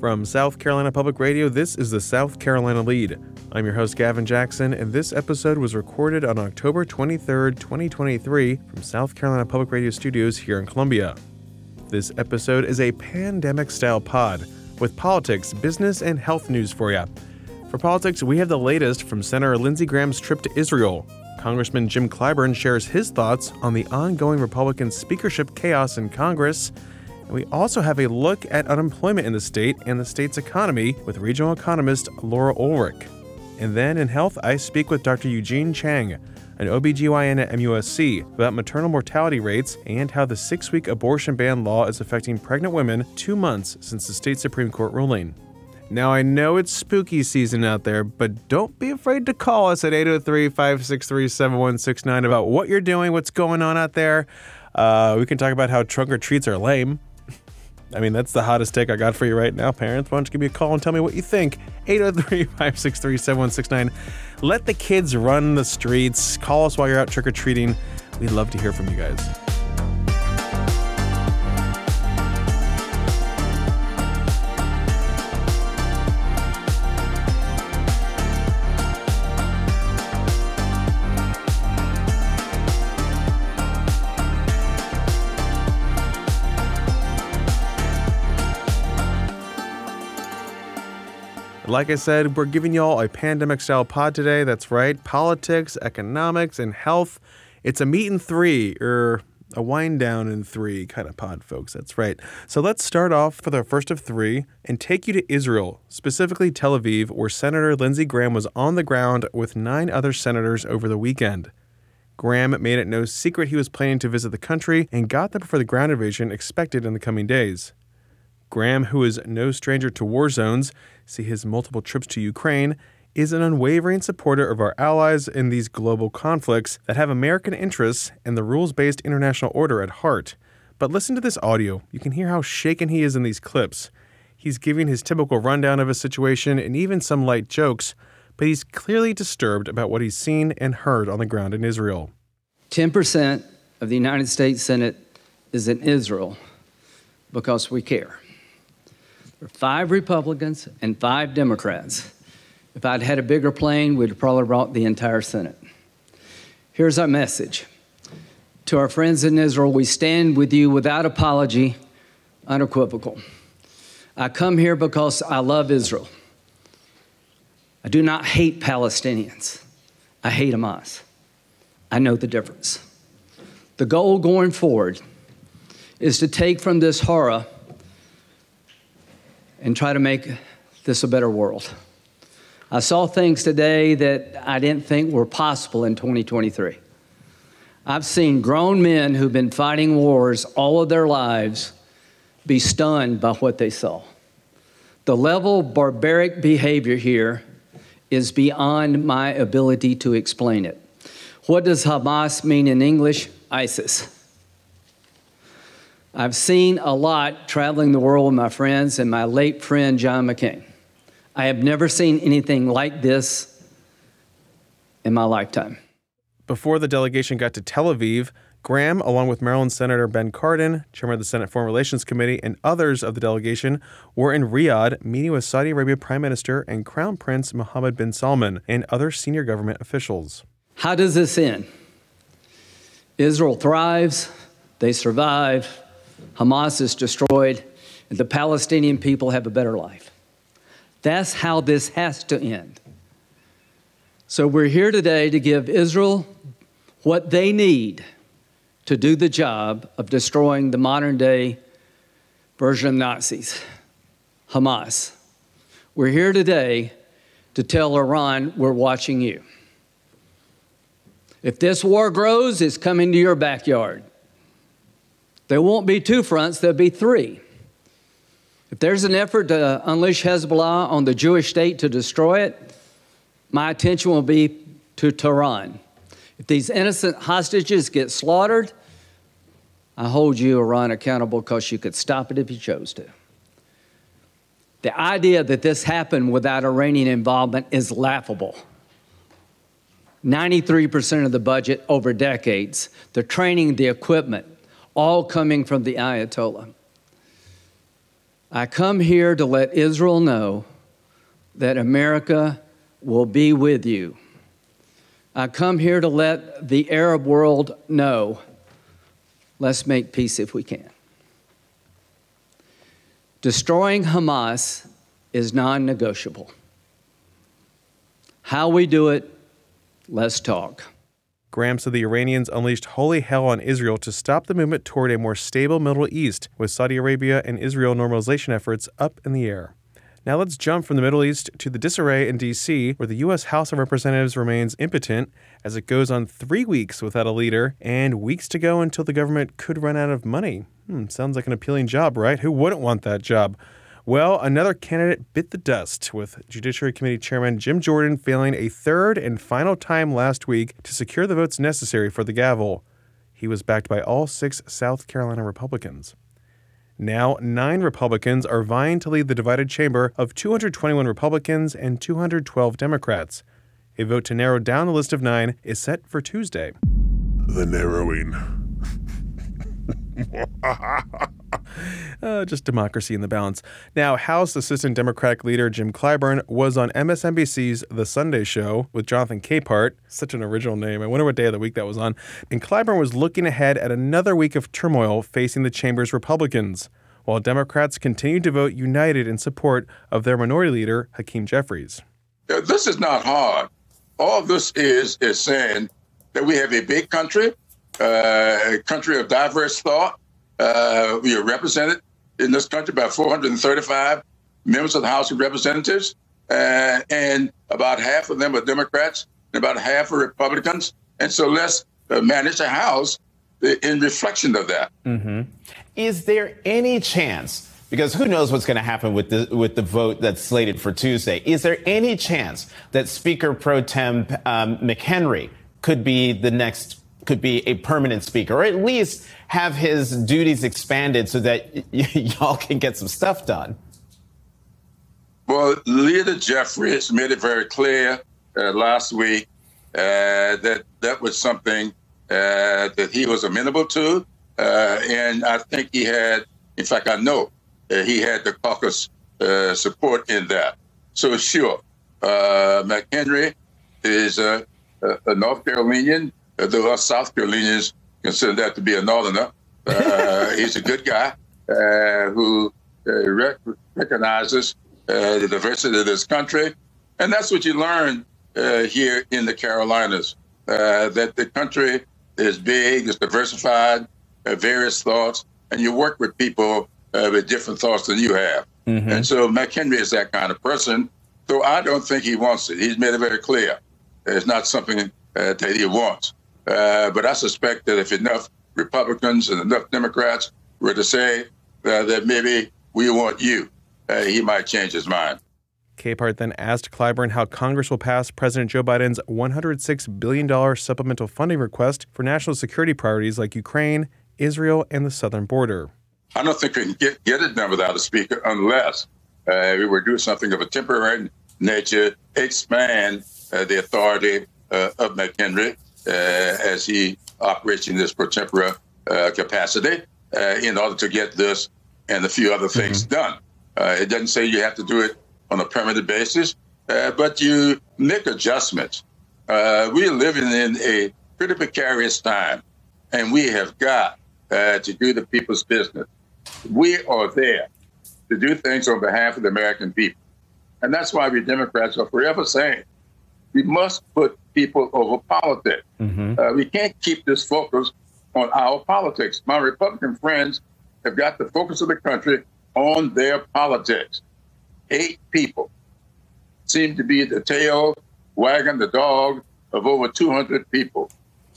From South Carolina Public Radio, this is the South Carolina Lede. I'm your host, Gavin Jackson, and this episode was recorded on October 23rd, 2023, from South Carolina Public Radio studios here in Columbia. This episode is a pandemic style pod with politics, business, and health news for you. For politics, we have the latest from Senator Lindsey Graham's trip to Israel. Congressman Jim Clyburn shares his thoughts on the ongoing Republican speakership chaos in Congress. And we also have a look at unemployment in the state and the state's economy with regional economist Laura Ullrich. And then in health, I speak with Dr. Eugene Chang, an OBGYN at MUSC, about maternal mortality rates and how the six week abortion ban law is affecting pregnant women two months since the state Supreme Court ruling. Now, I know it's spooky season out there, but don't be afraid to call us at 803 563 7169 about what you're doing, what's going on out there. Uh, we can talk about how trunk or treats are lame. I mean, that's the hottest take I got for you right now, parents. Why don't you give me a call and tell me what you think? 803 563 7169. Let the kids run the streets. Call us while you're out trick or treating. We'd love to hear from you guys. Like I said, we're giving y'all a pandemic style pod today. That's right. Politics, economics, and health. It's a meet in three, or a wind down in three kind of pod, folks. That's right. So let's start off with our first of three and take you to Israel, specifically Tel Aviv, where Senator Lindsey Graham was on the ground with nine other senators over the weekend. Graham made it no secret he was planning to visit the country and got there before the ground invasion expected in the coming days. Graham, who is no stranger to war zones, see his multiple trips to Ukraine, is an unwavering supporter of our allies in these global conflicts that have American interests and the rules based international order at heart. But listen to this audio. You can hear how shaken he is in these clips. He's giving his typical rundown of his situation and even some light jokes, but he's clearly disturbed about what he's seen and heard on the ground in Israel. 10% of the United States Senate is in Israel because we care. Five Republicans and five Democrats. If I'd had a bigger plane, we'd have probably brought the entire Senate. Here's our message to our friends in Israel we stand with you without apology, unequivocal. I come here because I love Israel. I do not hate Palestinians, I hate Hamas. I know the difference. The goal going forward is to take from this horror and try to make this a better world. I saw things today that I didn't think were possible in 2023. I've seen grown men who've been fighting wars all of their lives be stunned by what they saw. The level of barbaric behavior here is beyond my ability to explain it. What does Hamas mean in English? ISIS. I've seen a lot traveling the world with my friends and my late friend John McCain. I have never seen anything like this in my lifetime. Before the delegation got to Tel Aviv, Graham, along with Maryland Senator Ben Cardin, chairman of the Senate Foreign Relations Committee, and others of the delegation, were in Riyadh meeting with Saudi Arabia Prime Minister and Crown Prince Mohammed bin Salman and other senior government officials. How does this end? Israel thrives, they survive, Hamas is destroyed, and the Palestinian people have a better life. That's how this has to end. So we're here today to give Israel what they need to do the job of destroying the modern day version of Nazis, Hamas. We're here today to tell Iran we're watching you. If this war grows, it's coming to your backyard. There won't be two fronts, there'll be three. If there's an effort to unleash Hezbollah on the Jewish state to destroy it, my attention will be to Tehran. If these innocent hostages get slaughtered, I hold you, Iran, accountable because you could stop it if you chose to. The idea that this happened without Iranian involvement is laughable. 93% of the budget over decades, the training, the equipment, all coming from the Ayatollah. I come here to let Israel know that America will be with you. I come here to let the Arab world know let's make peace if we can. Destroying Hamas is non negotiable. How we do it, let's talk. Graham said the Iranians unleashed holy hell on Israel to stop the movement toward a more stable Middle East, with Saudi Arabia and Israel normalization efforts up in the air. Now let's jump from the Middle East to the disarray in D.C., where the U.S. House of Representatives remains impotent as it goes on three weeks without a leader and weeks to go until the government could run out of money. Hmm, sounds like an appealing job, right? Who wouldn't want that job? Well, another candidate bit the dust, with Judiciary Committee Chairman Jim Jordan failing a third and final time last week to secure the votes necessary for the gavel. He was backed by all six South Carolina Republicans. Now, nine Republicans are vying to lead the divided chamber of 221 Republicans and 212 Democrats. A vote to narrow down the list of nine is set for Tuesday. The narrowing. uh, just democracy in the balance. Now, House Assistant Democratic Leader Jim Clyburn was on MSNBC's The Sunday Show with Jonathan Capehart. Such an original name. I wonder what day of the week that was on. And Clyburn was looking ahead at another week of turmoil facing the chamber's Republicans, while Democrats continued to vote united in support of their minority leader, Hakeem Jeffries. This is not hard. All this is is saying that we have a big country, uh, a country of diverse thought, uh, we are represented in this country by 435 members of the House of Representatives, uh, and about half of them are Democrats, and about half are Republicans. And so let's uh, manage the House in reflection of that. Mm-hmm. Is there any chance? Because who knows what's going to happen with the with the vote that's slated for Tuesday? Is there any chance that Speaker Pro Tem um, McHenry could be the next could be a permanent speaker, or at least have his duties expanded so that y- y'all can get some stuff done? Well, Leader Jeffries made it very clear uh, last week uh, that that was something uh, that he was amenable to, uh, and I think he had, in fact, I know he had the caucus uh, support in that. So sure, uh, McHenry is a, a North Carolinian though us South Carolinians consider that to be a northerner. Uh, he's a good guy uh, who uh, rec- recognizes uh, the diversity of this country. And that's what you learn uh, here in the Carolinas, uh, that the country is big, it's diversified, various thoughts, and you work with people with different thoughts than you have. Mm-hmm. And so McHenry is that kind of person, though I don't think he wants it. He's made it very clear. It's not something that he wants. Uh, but I suspect that if enough Republicans and enough Democrats were to say uh, that maybe we want you, uh, he might change his mind. Capehart then asked Clyburn how Congress will pass President Joe Biden's $106 billion supplemental funding request for national security priorities like Ukraine, Israel, and the southern border. I don't think we can get, get it done without a speaker unless uh, we were doing something of a temporary nature, expand uh, the authority uh, of McHenry, as he operates in this pro tempore uh, capacity uh, in order to get this and a few other things mm-hmm. done. it doesn't say you have to do it on a permanent basis, but you make adjustments. we're living in a pretty precarious time, and we have got to do the people's business. We are there to do things on behalf of the American people. And that's why we Democrats are forever saying we must put people over politics. Mm-hmm. Uh, we can't keep this focus on our politics. My Republican friends have got the focus of the country on their politics. Eight people seem to be the tail wagging the dog of over 200 people.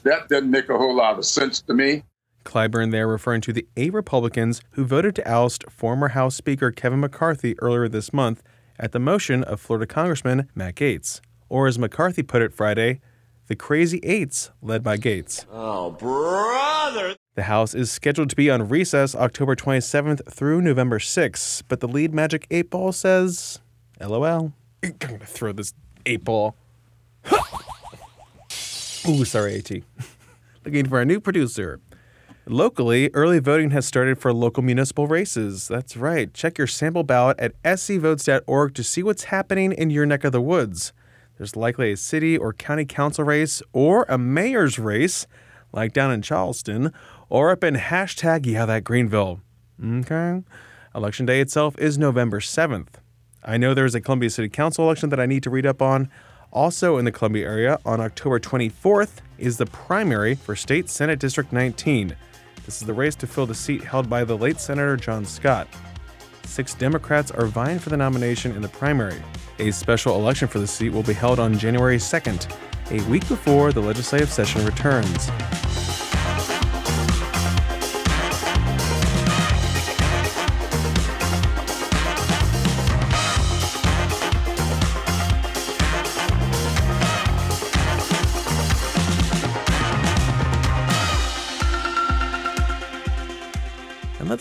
That doesn't make a whole lot of sense to me. Clyburn there referring to the eight Republicans who voted to oust former House Speaker Kevin McCarthy earlier this month at the motion of Florida Congressman Matt Gaetz or as McCarthy put it Friday, the Crazy Eights, led by Gaetz. Oh, brother! The House is scheduled to be on recess October 27th through November 6th, but the Lede Magic 8 Ball says, LOL. I'm going to throw this 8 ball. Ooh, sorry, AT. Looking for a new producer. Locally, early voting has started for local municipal races. That's right. Check your sample ballot at scvotes.org to see what's happening in your neck of the woods. There's likely a city or county council race or a mayor's race, like down in Charleston, or up in hashtag yeah that Greenville. Okay. Election day itself is November 7th. I know there's a Columbia City Council election that I need to read up on. Also in the Columbia area, on October 24th, is the primary for State Senate District 19. This is the race to fill the seat held by the late Senator John Scott. Six Democrats are vying for the nomination in the primary. A special election for the seat will be held on January 2nd, a week before the legislative session returns.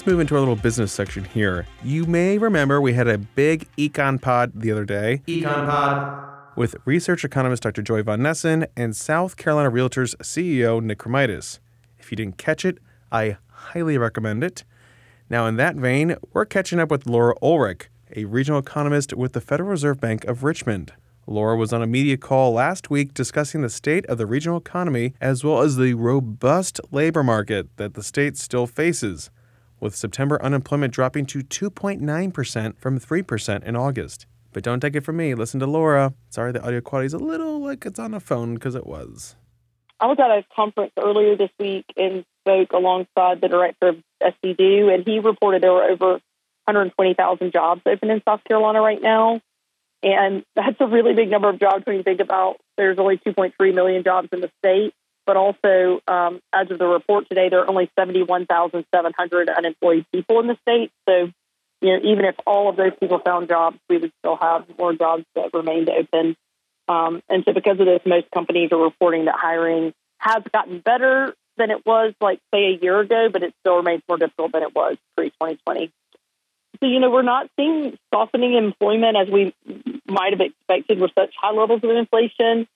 Move into our little business section here. You may remember we had a big econ pod the other day. Econ pod. With research economist Dr. Joy Von Nessen and South Carolina Realtors CEO Nick. If you didn't catch it, I highly recommend it. Now, in that vein, we're catching up with Laura Ullrich, a regional economist with the Federal Reserve Bank of Richmond. Laura was on a media call last week discussing the state of the regional economy as well as the robust labor market that the state still faces with September unemployment dropping to 2.9% from 3% in August. But don't take it from me, listen to Laura. Sorry the audio quality is a little like it's on a phone because it was. I was at a conference earlier this week and spoke alongside the director of SCDEW, and he reported there were over 120,000 jobs open in South Carolina right now. And that's a really big number of jobs when you think about there's only 2.3 million jobs in the state but also um, as of the report today, there are only 71,700 unemployed people in the state. So, you know, even if all of those people found jobs, we would still have more jobs that remained open. Um, and so, because of this, most companies are reporting that hiring has gotten better than it was, like say a year ago, but it still remains more difficult than it was pre 2020. So, you know, we're not seeing softening employment as we might have expected with such high levels of inflation.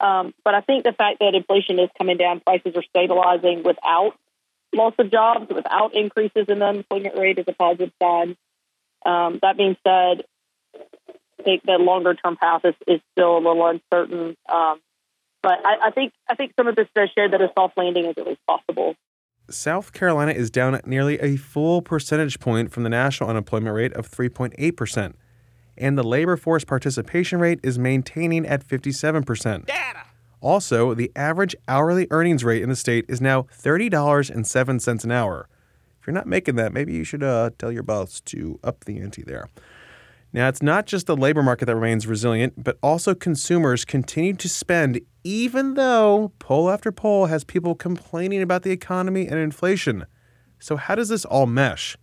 Um, but I think the fact that inflation is coming down, prices are stabilizing without loss of jobs, without increases in the unemployment rate is a positive sign. Um, that being said, I think the longer term path is, is still a little uncertain. Um, but I, I, think I think some of this does show that a soft landing is at least possible. South Carolina is down at nearly a full percentage point from the national unemployment rate of 3.8 percent and the labor force participation rate is maintaining at 57%. Data. Also, the average hourly earnings rate in the state is now $30.07 an hour. If you're not making that, maybe you should uh, tell your boss to up the ante there. Now, it's not just the labor market that remains resilient, but also consumers continue to spend, even though poll after poll has people complaining about the economy and inflation. So, how does this all mesh?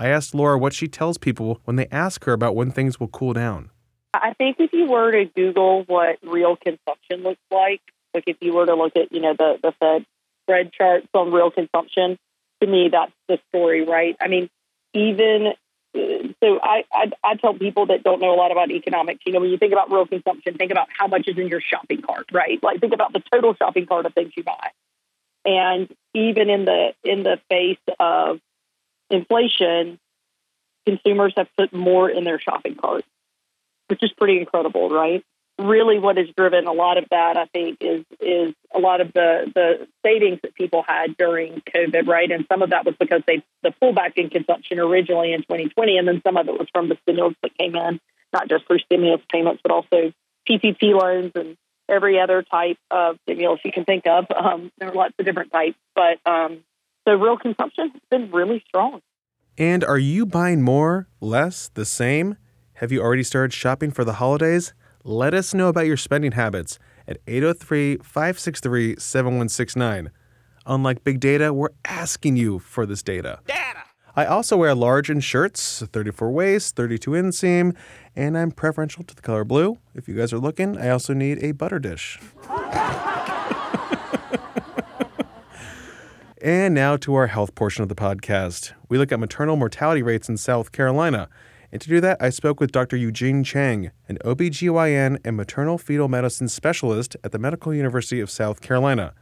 I asked Laura what she tells people when they ask her about when things will cool down. I think if you were to Google what real consumption looks like, like if you were to look at, you know, the, the Fed spread charts on real consumption, to me, that's the story, right? I mean, even uh, so, I, I, I tell people that don't know a lot about economics, you know, when you think about real consumption, think about how much is in your shopping cart, right? Like think about the total shopping cart of things you buy. And even in the in the face of inflation, consumers have put more in their shopping cart, which is pretty incredible, right? Really, what has driven a lot of that, I think, is is a lot of the the savings that people had during COVID, right? And some of that was because they the pullback in consumption originally in 2020, and then some of it was from the stimulus that came in, not just through stimulus payments, but also PPP loans and every other type of stimulus you can think of. Um, there are lots of different types, but um, so real consumption has been really strong. And are you buying more, less, the same? Have you already started shopping for the holidays? Let us know about your spending habits at 803 563 7169. Unlike big data, we're asking you for this data. Data! I also wear large in shirts, 34 waist, 32 inseam, and I'm preferential to the color blue. If you guys are looking, I also need a butter dish. And now to our health portion of the podcast. We look at maternal mortality rates in South Carolina. And to do that, I spoke with Dr. Eugene Chang, an OBGYN and maternal fetal medicine specialist at the Medical University of South Carolina.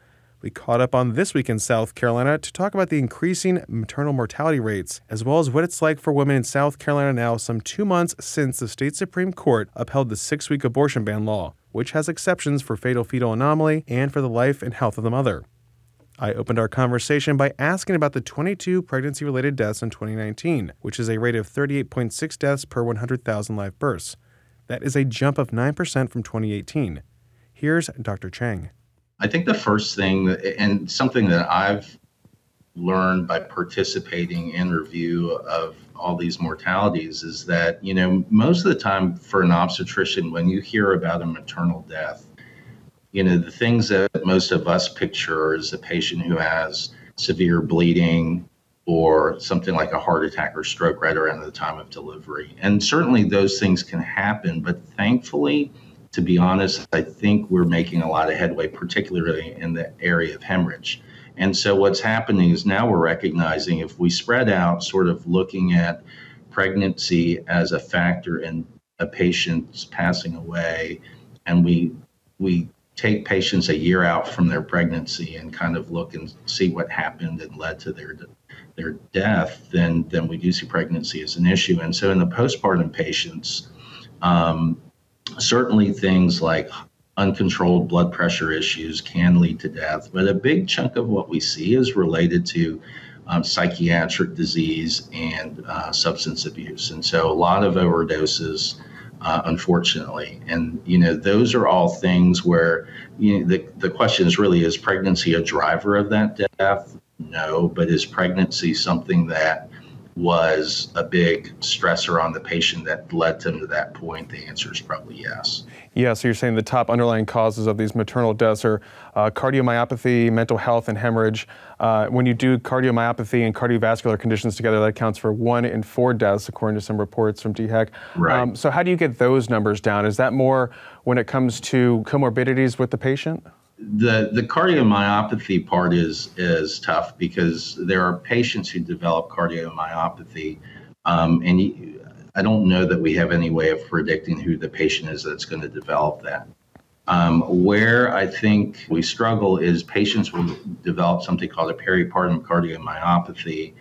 We caught up on This Week in South Carolina to talk about the increasing maternal mortality rates, as well as what it's like for women in South Carolina now, some two months since the state Supreme Court upheld the six week abortion ban law, which has exceptions for fatal fetal anomaly and for the life and health of the mother. I opened our conversation by asking about the 22 pregnancy related deaths in 2019, which is a rate of 38.6 deaths per 100,000 live births. That is a jump of 9% from 2018. Here's Dr. Chang. I think the first thing, and something that I've learned by participating in review of all these mortalities, is that, you know, most of the time for an obstetrician, when you hear about a maternal death, you know, the things that most of us picture is a patient who has severe bleeding or something like a heart attack or stroke right around the time of delivery. And certainly those things can happen, but thankfully, to be honest, I think we're making a lot of headway, particularly in the area of hemorrhage. And so what's happening is now we're recognizing if we spread out, sort of looking at pregnancy as a factor in a patient's passing away, and we we take patients a year out from their pregnancy and kind of look and see what happened and led to their their death, then then we do see pregnancy as an issue. And so in the postpartum patients, um, certainly things like uncontrolled blood pressure issues can lead to death, but a big chunk of what we see is related to um, psychiatric disease and uh, substance abuse. And so a lot of overdoses, uh, unfortunately. And, you know, those are all things where you know, the, the question is really is pregnancy a driver of that death? No, but is pregnancy something that was a big stressor on the patient that led them to that point? The answer is probably yes. Yeah, so you're saying the top underlying causes of these maternal deaths are uh, cardiomyopathy, mental health, and hemorrhage. Uh, when you do cardiomyopathy and cardiovascular conditions together, that accounts for one in four deaths, according to some reports from DHEC. Right. Um, so, how do you get those numbers down? Is that more when it comes to comorbidities with the patient? the the cardiomyopathy part is is tough because there are patients who develop cardiomyopathy, um, and I don't know that we have any way of predicting who the patient is that's going to develop that. Um, where I think we struggle is patients will develop something called a peripartum cardiomyopathy,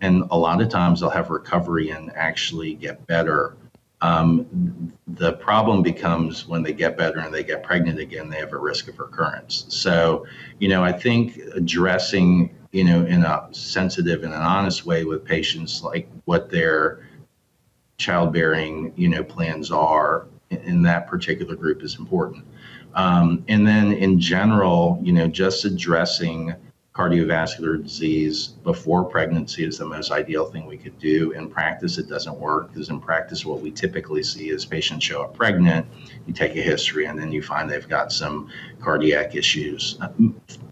and a lot of times they'll have recovery and actually get better um, the problem becomes when they get better and they get pregnant again, they have a risk of recurrence. So, you know, I think addressing, you know, in a sensitive and an honest way with patients, like what their childbearing, you know, plans are in that particular group is important. Um, and then in general, you know, just addressing cardiovascular disease before pregnancy is the most ideal thing we could do. In practice, it doesn't work because in practice, what we typically see is patients show up pregnant, you take a history, and then you find they've got some cardiac issues.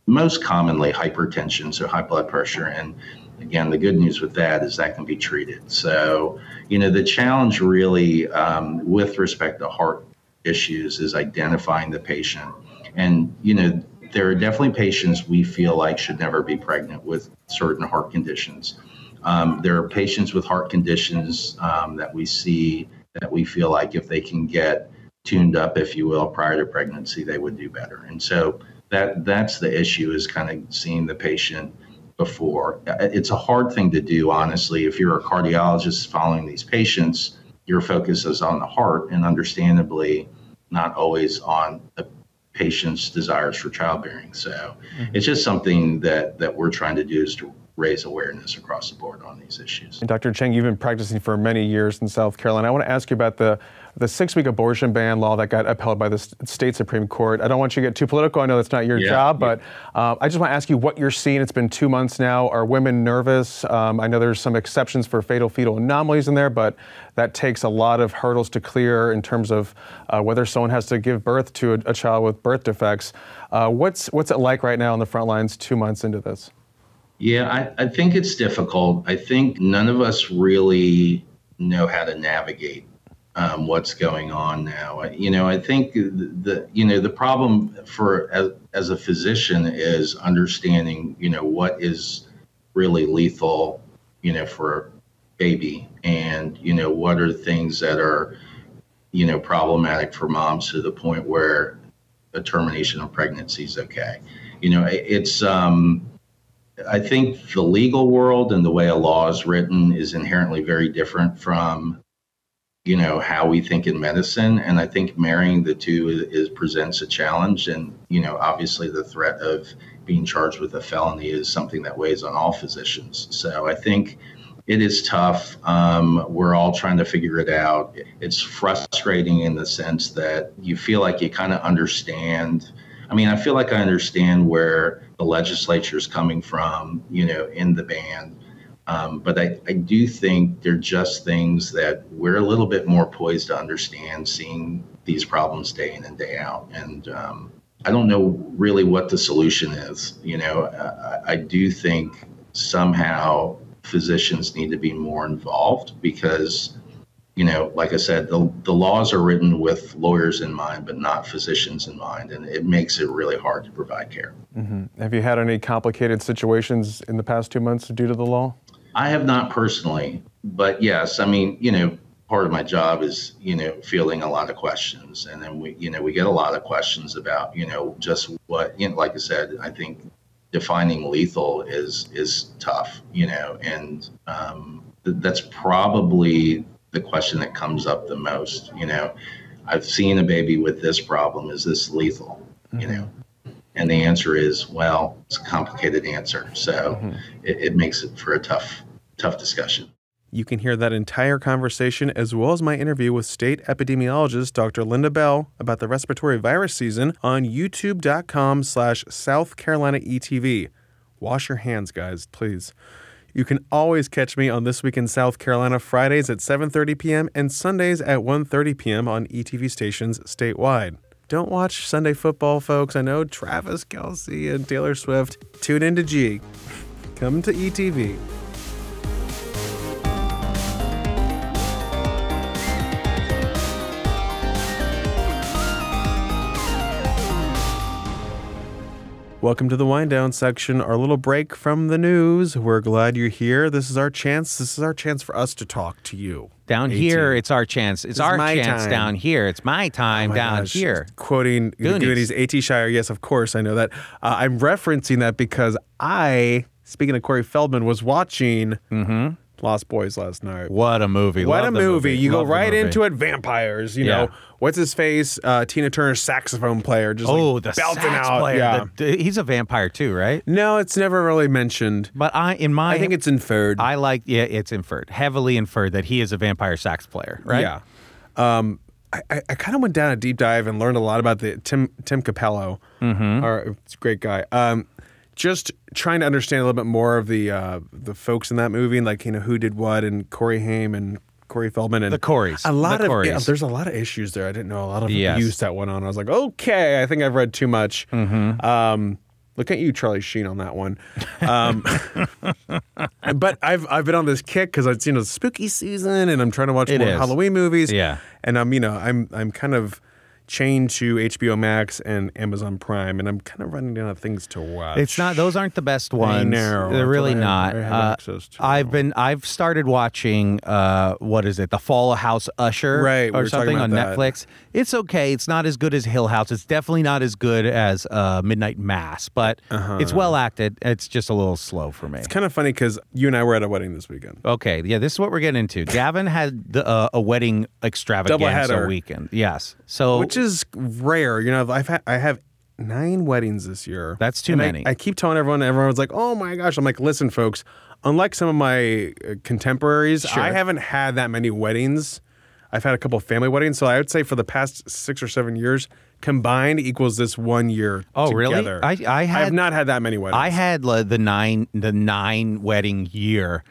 Most commonly, hypertension, so high blood pressure. And again, the good news with that is that can be treated. So, you know, the challenge really um, with respect to heart issues is identifying the patient. And, you know, there are definitely patients we feel like should never be pregnant with certain heart conditions. Um, there are patients with heart conditions um, that we see that we feel like if they can get tuned up, if you will, prior to pregnancy, they would do better. And so that that's the issue is kind of seeing the patient before. It's a hard thing to do, honestly. If you're a cardiologist following these patients, your focus is on the heart, and understandably, not always on the patients' desires for childbearing. So mm-hmm. it's just something that that we're trying to do is to raise awareness across the board on these issues. And Dr. Cheng, you've been practicing for many years in South Carolina. I want to ask you about the the six week abortion ban law that got upheld by the state Supreme Court. I don't want you to get too political. I know that's not your yeah, job, but uh, I just want to ask you what you're seeing. It's been two months now. Are women nervous? Um, I know there's some exceptions for fatal fetal anomalies in there, but that takes a lot of hurdles to clear in terms of uh, whether someone has to give birth to a, a child with birth defects. Uh, what's, what's it like right now on the front lines two months into this? Yeah, I, I think it's difficult. I think none of us really know how to navigate um, what's going on now. You know, I think the, the you know the problem for as, as a physician is understanding you know what is really lethal, you know, for a baby, and you know what are things that are you know problematic for moms to the point where a termination of pregnancy is okay. You know, it's um, I think the legal world and the way a law is written is inherently very different from you know how we think in medicine and i think marrying the two is, is, presents a challenge and you know obviously the threat of being charged with a felony is something that weighs on all physicians. So i think it is tough um, we're all trying to figure it out. It's frustrating in the sense that you feel like you kind of understand i mean i feel like i understand where the legislature is coming from you know in the ban um, but I, I do think they're just things that we're a little bit more poised to understand, seeing these problems day in and day out. And um, I don't know really what the solution is. You know, I, I do think somehow physicians need to be more involved because you know, like I said, the, the laws are written with lawyers in mind, but not physicians in mind, and it makes it really hard to provide care. Mm-hmm. Have you had any complicated situations in the past two months due to the law? I have not personally, but yes, I mean, you know, part of my job is, you know, fielding a lot of questions. And then we, you know, we get a lot of questions about, you know, just what, you know, like I said, I think defining lethal is is tough, you know, and um, th- that's probably the question that comes up the most. You know, I've seen a baby with this problem. Is this lethal? Mm-hmm. You know, and the answer is, well, it's a complicated answer. So mm-hmm. it, it makes it for a tough, tough discussion. You can hear that entire conversation as well as my interview with state epidemiologist Dr. Linda Bell about the respiratory virus season on youtube.com slash South Carolina ETV. Wash your hands, guys, please. You can always catch me on This Week in South Carolina Fridays at 7.30 p.m. and Sundays at 1.30 p.m. on ETV stations statewide. Don't watch Sunday football, folks. I know Travis Kelce and Taylor Swift. Tune into G. Come to ETV. Welcome to the wind down section, our little break from the news. We're glad you're here. This is our chance. This is our chance for us to talk to you. Down 18. here, it's our chance. It's this our chance time. down here. It's my time oh my down gosh. here. Quoting Goonies. Goonies, A.T. Shire. Yes, of course, I know that. Uh, I'm referencing that because I, speaking of Corey Feldman, was watching mm-hmm. Lost Boys last night. What a movie! What Love a movie. movie. You Love go right into it. Vampires. You yeah. know what's his face? Uh, Tina Turner's saxophone player. Just oh, like the belting sax out. player. Yeah. The, he's a vampire too, right? No, it's never really mentioned. But I, in my, I think it's inferred. I like. Yeah, it's inferred. Heavily inferred that he is a vampire sax player. Right. Yeah. Um, I, I kind of went down a deep dive and learned a lot about the Tim Tim Cappello. Mm-hmm. Or, it's a great guy. Um, just trying to understand a little bit more of the uh, the folks in that movie and like you know who did what and Corey Haim and Corey Feldman and the Coreys. A lot the of Coreys. Yeah, there's a lot of issues there. I didn't know a lot of yes. abuse that went on. I was like, okay, I think I've read too much. Mm-hmm. Um, look at you, Charlie Sheen, on that one. Um, but I've I've been on this kick because I've seen a spooky season and I'm trying to watch it more is. Halloween movies. Yeah, and I'm you know I'm I'm kind of chained to HBO Max and Amazon Prime, and I'm kind of running out of things to watch. It's not; those aren't the best ones. They're really I, not. I uh, I've been, I've started watching. Uh, what is it? The Fall of House Usher, right? Or something on that. Netflix. It's okay. It's not as good as Hill House. It's definitely not as good as uh, Midnight Mass, but uh-huh. it's well acted. It's just a little slow for me. It's kind of funny because you and I were at a wedding this weekend. Okay, yeah, this is what we're getting into. Gavin had the, uh, a wedding extravaganza weekend. Yes, so which is rare. You know, I've had, I have nine weddings this year. That's too and many. I, I, keep telling everyone. Everyone's like, "Oh my gosh!" I'm like, "Listen, folks. Unlike some of my uh, contemporaries, sure. I haven't had that many weddings. I've had a couple family weddings, so I would say for the past six or seven years combined equals this one year. Oh, together. really? I I, had, I have not had that many weddings. I had uh, the nine the nine wedding year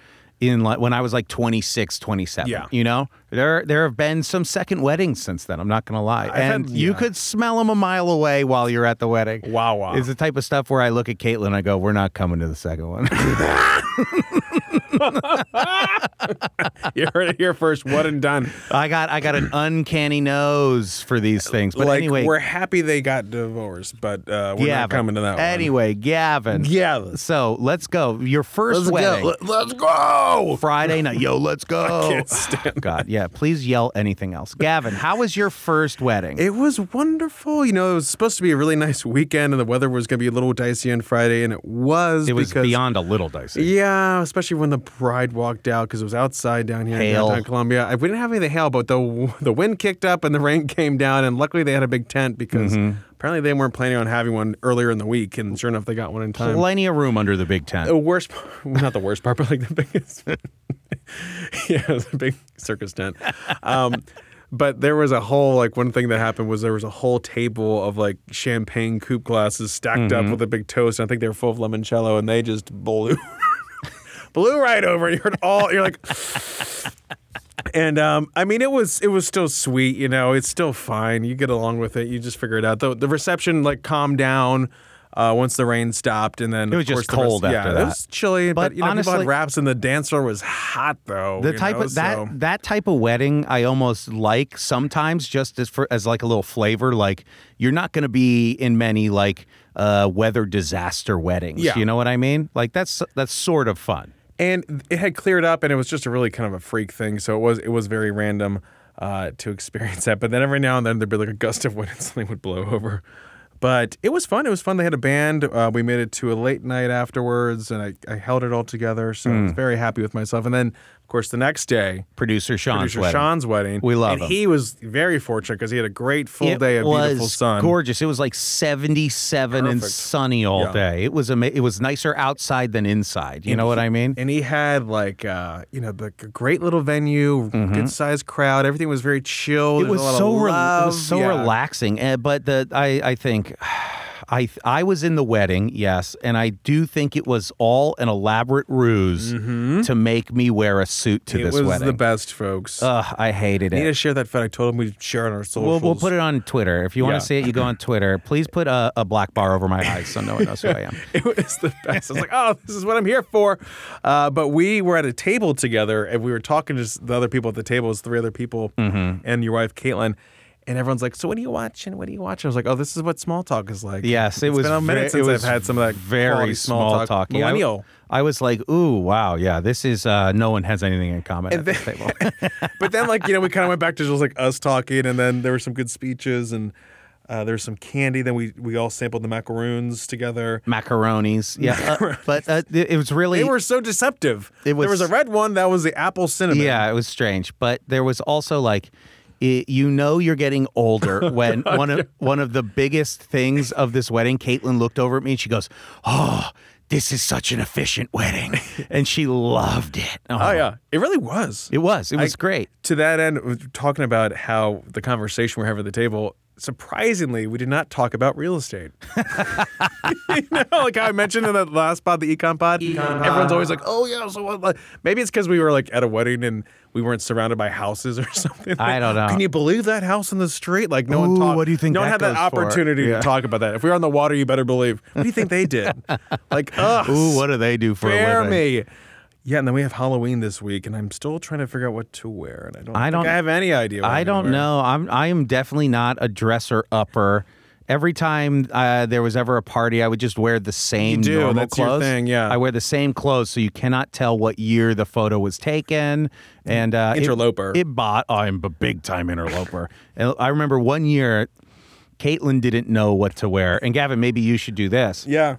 in like when I was like 26, 27. Yeah. You know, there there have been some second weddings since then. I'm not going to lie. I've and had- you yeah. could smell them a mile away while you're at the wedding. Wow, wow. It's the type of stuff where I look at Caitlin and I go, we're not coming to the second one. you heard it here first. What and done. I got I got an uncanny nose for these things. But like anyway, we're happy they got divorced, but uh, we're not coming to that one. Anyway, Gavin. Yeah. So let's go. Your 1st wedding. Let, us go. Friday night. Yo, let's go. can't stand God, yeah. Please yell anything else. Gavin, how was your first wedding? It was wonderful. You know, it was supposed to be a really nice weekend, and the weather was going to be a little dicey on Friday, and it was. It was because, beyond a little dicey. Yeah, especially when the bride walked out because it was outside down here Hail. in downtown Columbia. We didn't have any of the hail, but the the wind kicked up and the rain came down, and luckily they had a big tent because Mm-hmm. apparently they weren't planning on having one earlier in the week, and sure enough, they got one in time. Plenty of room under the big tent. The worst, part- not the worst part, but like the biggest, yeah, the big circus tent. Um, but there was a whole like one thing that happened was there was a whole table of like champagne coupe glasses stacked up with a big toast. And I think they were full of limoncello, and they just blew, blew right over. You heard all. You're like. And um, I mean, it was it was still sweet, you know. It's still fine. You get along with it. You just figure it out. The the reception like calmed down uh, once the rain stopped, and then It was of just course, the rest- cold after yeah, that. It was chilly, but, But you know, people honestly- had wraps, and the dance floor was hot though. the type know, of that so- that type of wedding I almost like sometimes just as for as like a little flavor like you're not going to be in many like uh weather disaster weddings Yeah. you know what I mean like that's that's sort of fun and it had cleared up, and it was just a really kind of a freak thing. So it was it was very random uh, to experience that. But then every now and then there'd be like a gust of wind, and something would blow over. But it was fun. It was fun. They had a band. Uh, we made it to a late night afterwards, and I, I held it all together. So Hmm. I was very happy with myself. And then, course, the next day, producer Sean's producer wedding. Sean's wedding. We love and him. he was very fortunate because he had a great full it day of beautiful sun. gorgeous. It was like 77 and sunny all Yeah. day. It was ama- it was nicer outside than inside. You know what I mean? And he had like uh, you know, the a great little venue, good sized crowd. Everything was very chill. Mm-hmm. it was so it was so Yeah. relaxing. Uh, but the I I think I I was in the wedding, yes, and I do think it was all an elaborate ruse to make me wear a suit to Mm-hmm. It this was wedding. the best, folks. Ugh, I hated I need to share that photo. I told him we'd share it on our socials. We'll, we'll put it on Twitter. If you want Yeah. to see it, you go on Twitter. Please put a, a black bar over my eyes so no one knows who I am. It was the best. I was like, oh, this is what I'm here for. Uh, but we were at a table together and we were talking to the other people at the table, it was three other people Mm-hmm. and your wife, Caitlin. And everyone's like, so what are you watching? What are you watching? I was like, oh, this is what small talk is like. Yes, it It's was been a minute since I've had some of that very small, talk. Yeah, I- Millennial. I, was like, ooh, wow, yeah, this is uh, no one has anything in common at this table. but then, like, you know, we kind of went back to just like us talking, and then there were some good speeches, and uh, there was some candy. Then we we all sampled the macaroons together. Macaronis, yeah, uh, but uh, it it was really They were so deceptive. It there was was- a red one that was the apple cinnamon. Yeah, it was strange, but there was also like, it, you know, you're getting older when one of one of the biggest things of this wedding. Caitlin looked over at me and she goes, "Oh, this is such an efficient wedding," and she loved it. Oh uh-huh. yeah, it really was. it was. It was I- great. To that end, talking about how the conversation we're having at the table. Surprisingly, we did not talk about real estate. you know, like I mentioned in the last pod, the econ pod. Everyone's always like, "Oh yeah." So what? like- maybe it's because we were like at a wedding and we weren't surrounded by houses or something. I don't know. Can you believe that house in the street? Like no one Ooh, talked. what do you think No one that had that opportunity Yeah. to talk about that. If we were on the water, you better believe. What do you think they did? like, ugh, Ooh, what do they do for a living? me. Yeah, and then we have Halloween this week, and I'm still trying to figure out what to wear, and I don't. I think don't- I have any idea. What I I'm don't know. I'm I am definitely not a dresser upper. Every time uh, there was ever a party, I would just wear the same do. normal That's your clothes. thing, yeah. I wear the same clothes, so you cannot tell what year the photo was taken. And uh, it- Interloper. It, bought. Oh, I'm a big time interloper. and I remember one year, Caitlin didn't know what to wear. And Gavin, maybe you should do this. Yeah.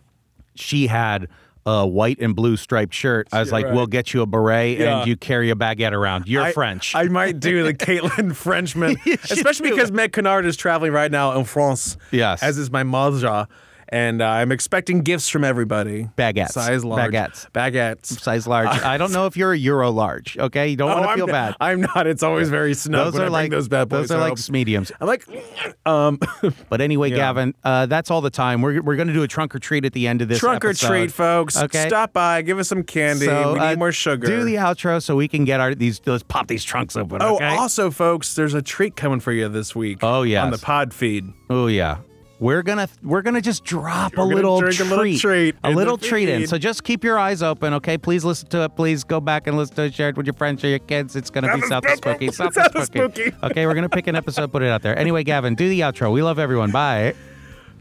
She had a white and blue striped shirt. I was like, right. "We'll get you a beret, Yeah. and you carry a baguette around. You're I- French." I might do the Caitlin Frenchman, especially because Meg Kinnard is traveling right now in France. Yes. As is my mother. And uh, I'm expecting gifts from everybody. Baguettes. Size large. Baguettes. Baguettes. size large. I don't know if you're a Euro large. Okay, you don't Oh, want to I'm feel bad. I'm not. It's always very snug those are like those bad boys Those are like mediums. I'm like, um, But anyway, Yeah. Gavin, uh, that's all the time. We're we're going to do a trunk or treat at the end of this trunk or treat, folks. Okay. Stop by, give us some candy. So, we need uh, more sugar. Do the outro so we can get our these. Let's pop these trunks open. Oh, also, folks, there's a treat coming for you this week. Oh, yes. on the pod feed. Oh yeah. We're gonna we're gonna just drop We're a little drink a treat, little treat a little treat in. So just keep your eyes open, okay? Please listen to it. Please go back and listen to it. Share it with your friends or your kids. It's gonna be South South is is Spooky. South South is is Spooky. spooky. Okay, we're gonna pick an episode, put it out there. Anyway, Gavin, do the outro. We love everyone. Bye.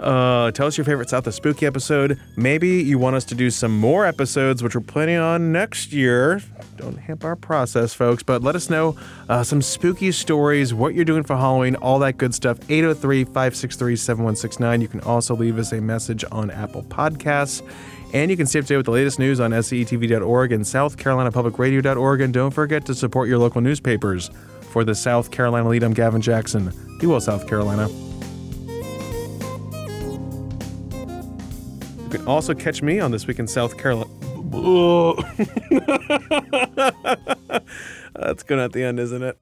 Uh, tell us your favorite South of Spooky episode. Maybe you want us to do some more episodes, which we're planning on next year. Don't hamper our process, folks, but let us know uh, some spooky stories, what you're doing for Halloween, all that good stuff. 803 563 7169. You can also leave us a message on Apple Podcasts. And you can stay up to date with the latest news on SCETV.org and SouthCarolinaPublicRadio.org. And don't forget to support your local newspapers. For the South Carolina Lede, I'm Gavin Jackson. Be well, South Carolina. You can also catch me on This Week in South Carolina. That's good at the end, isn't it?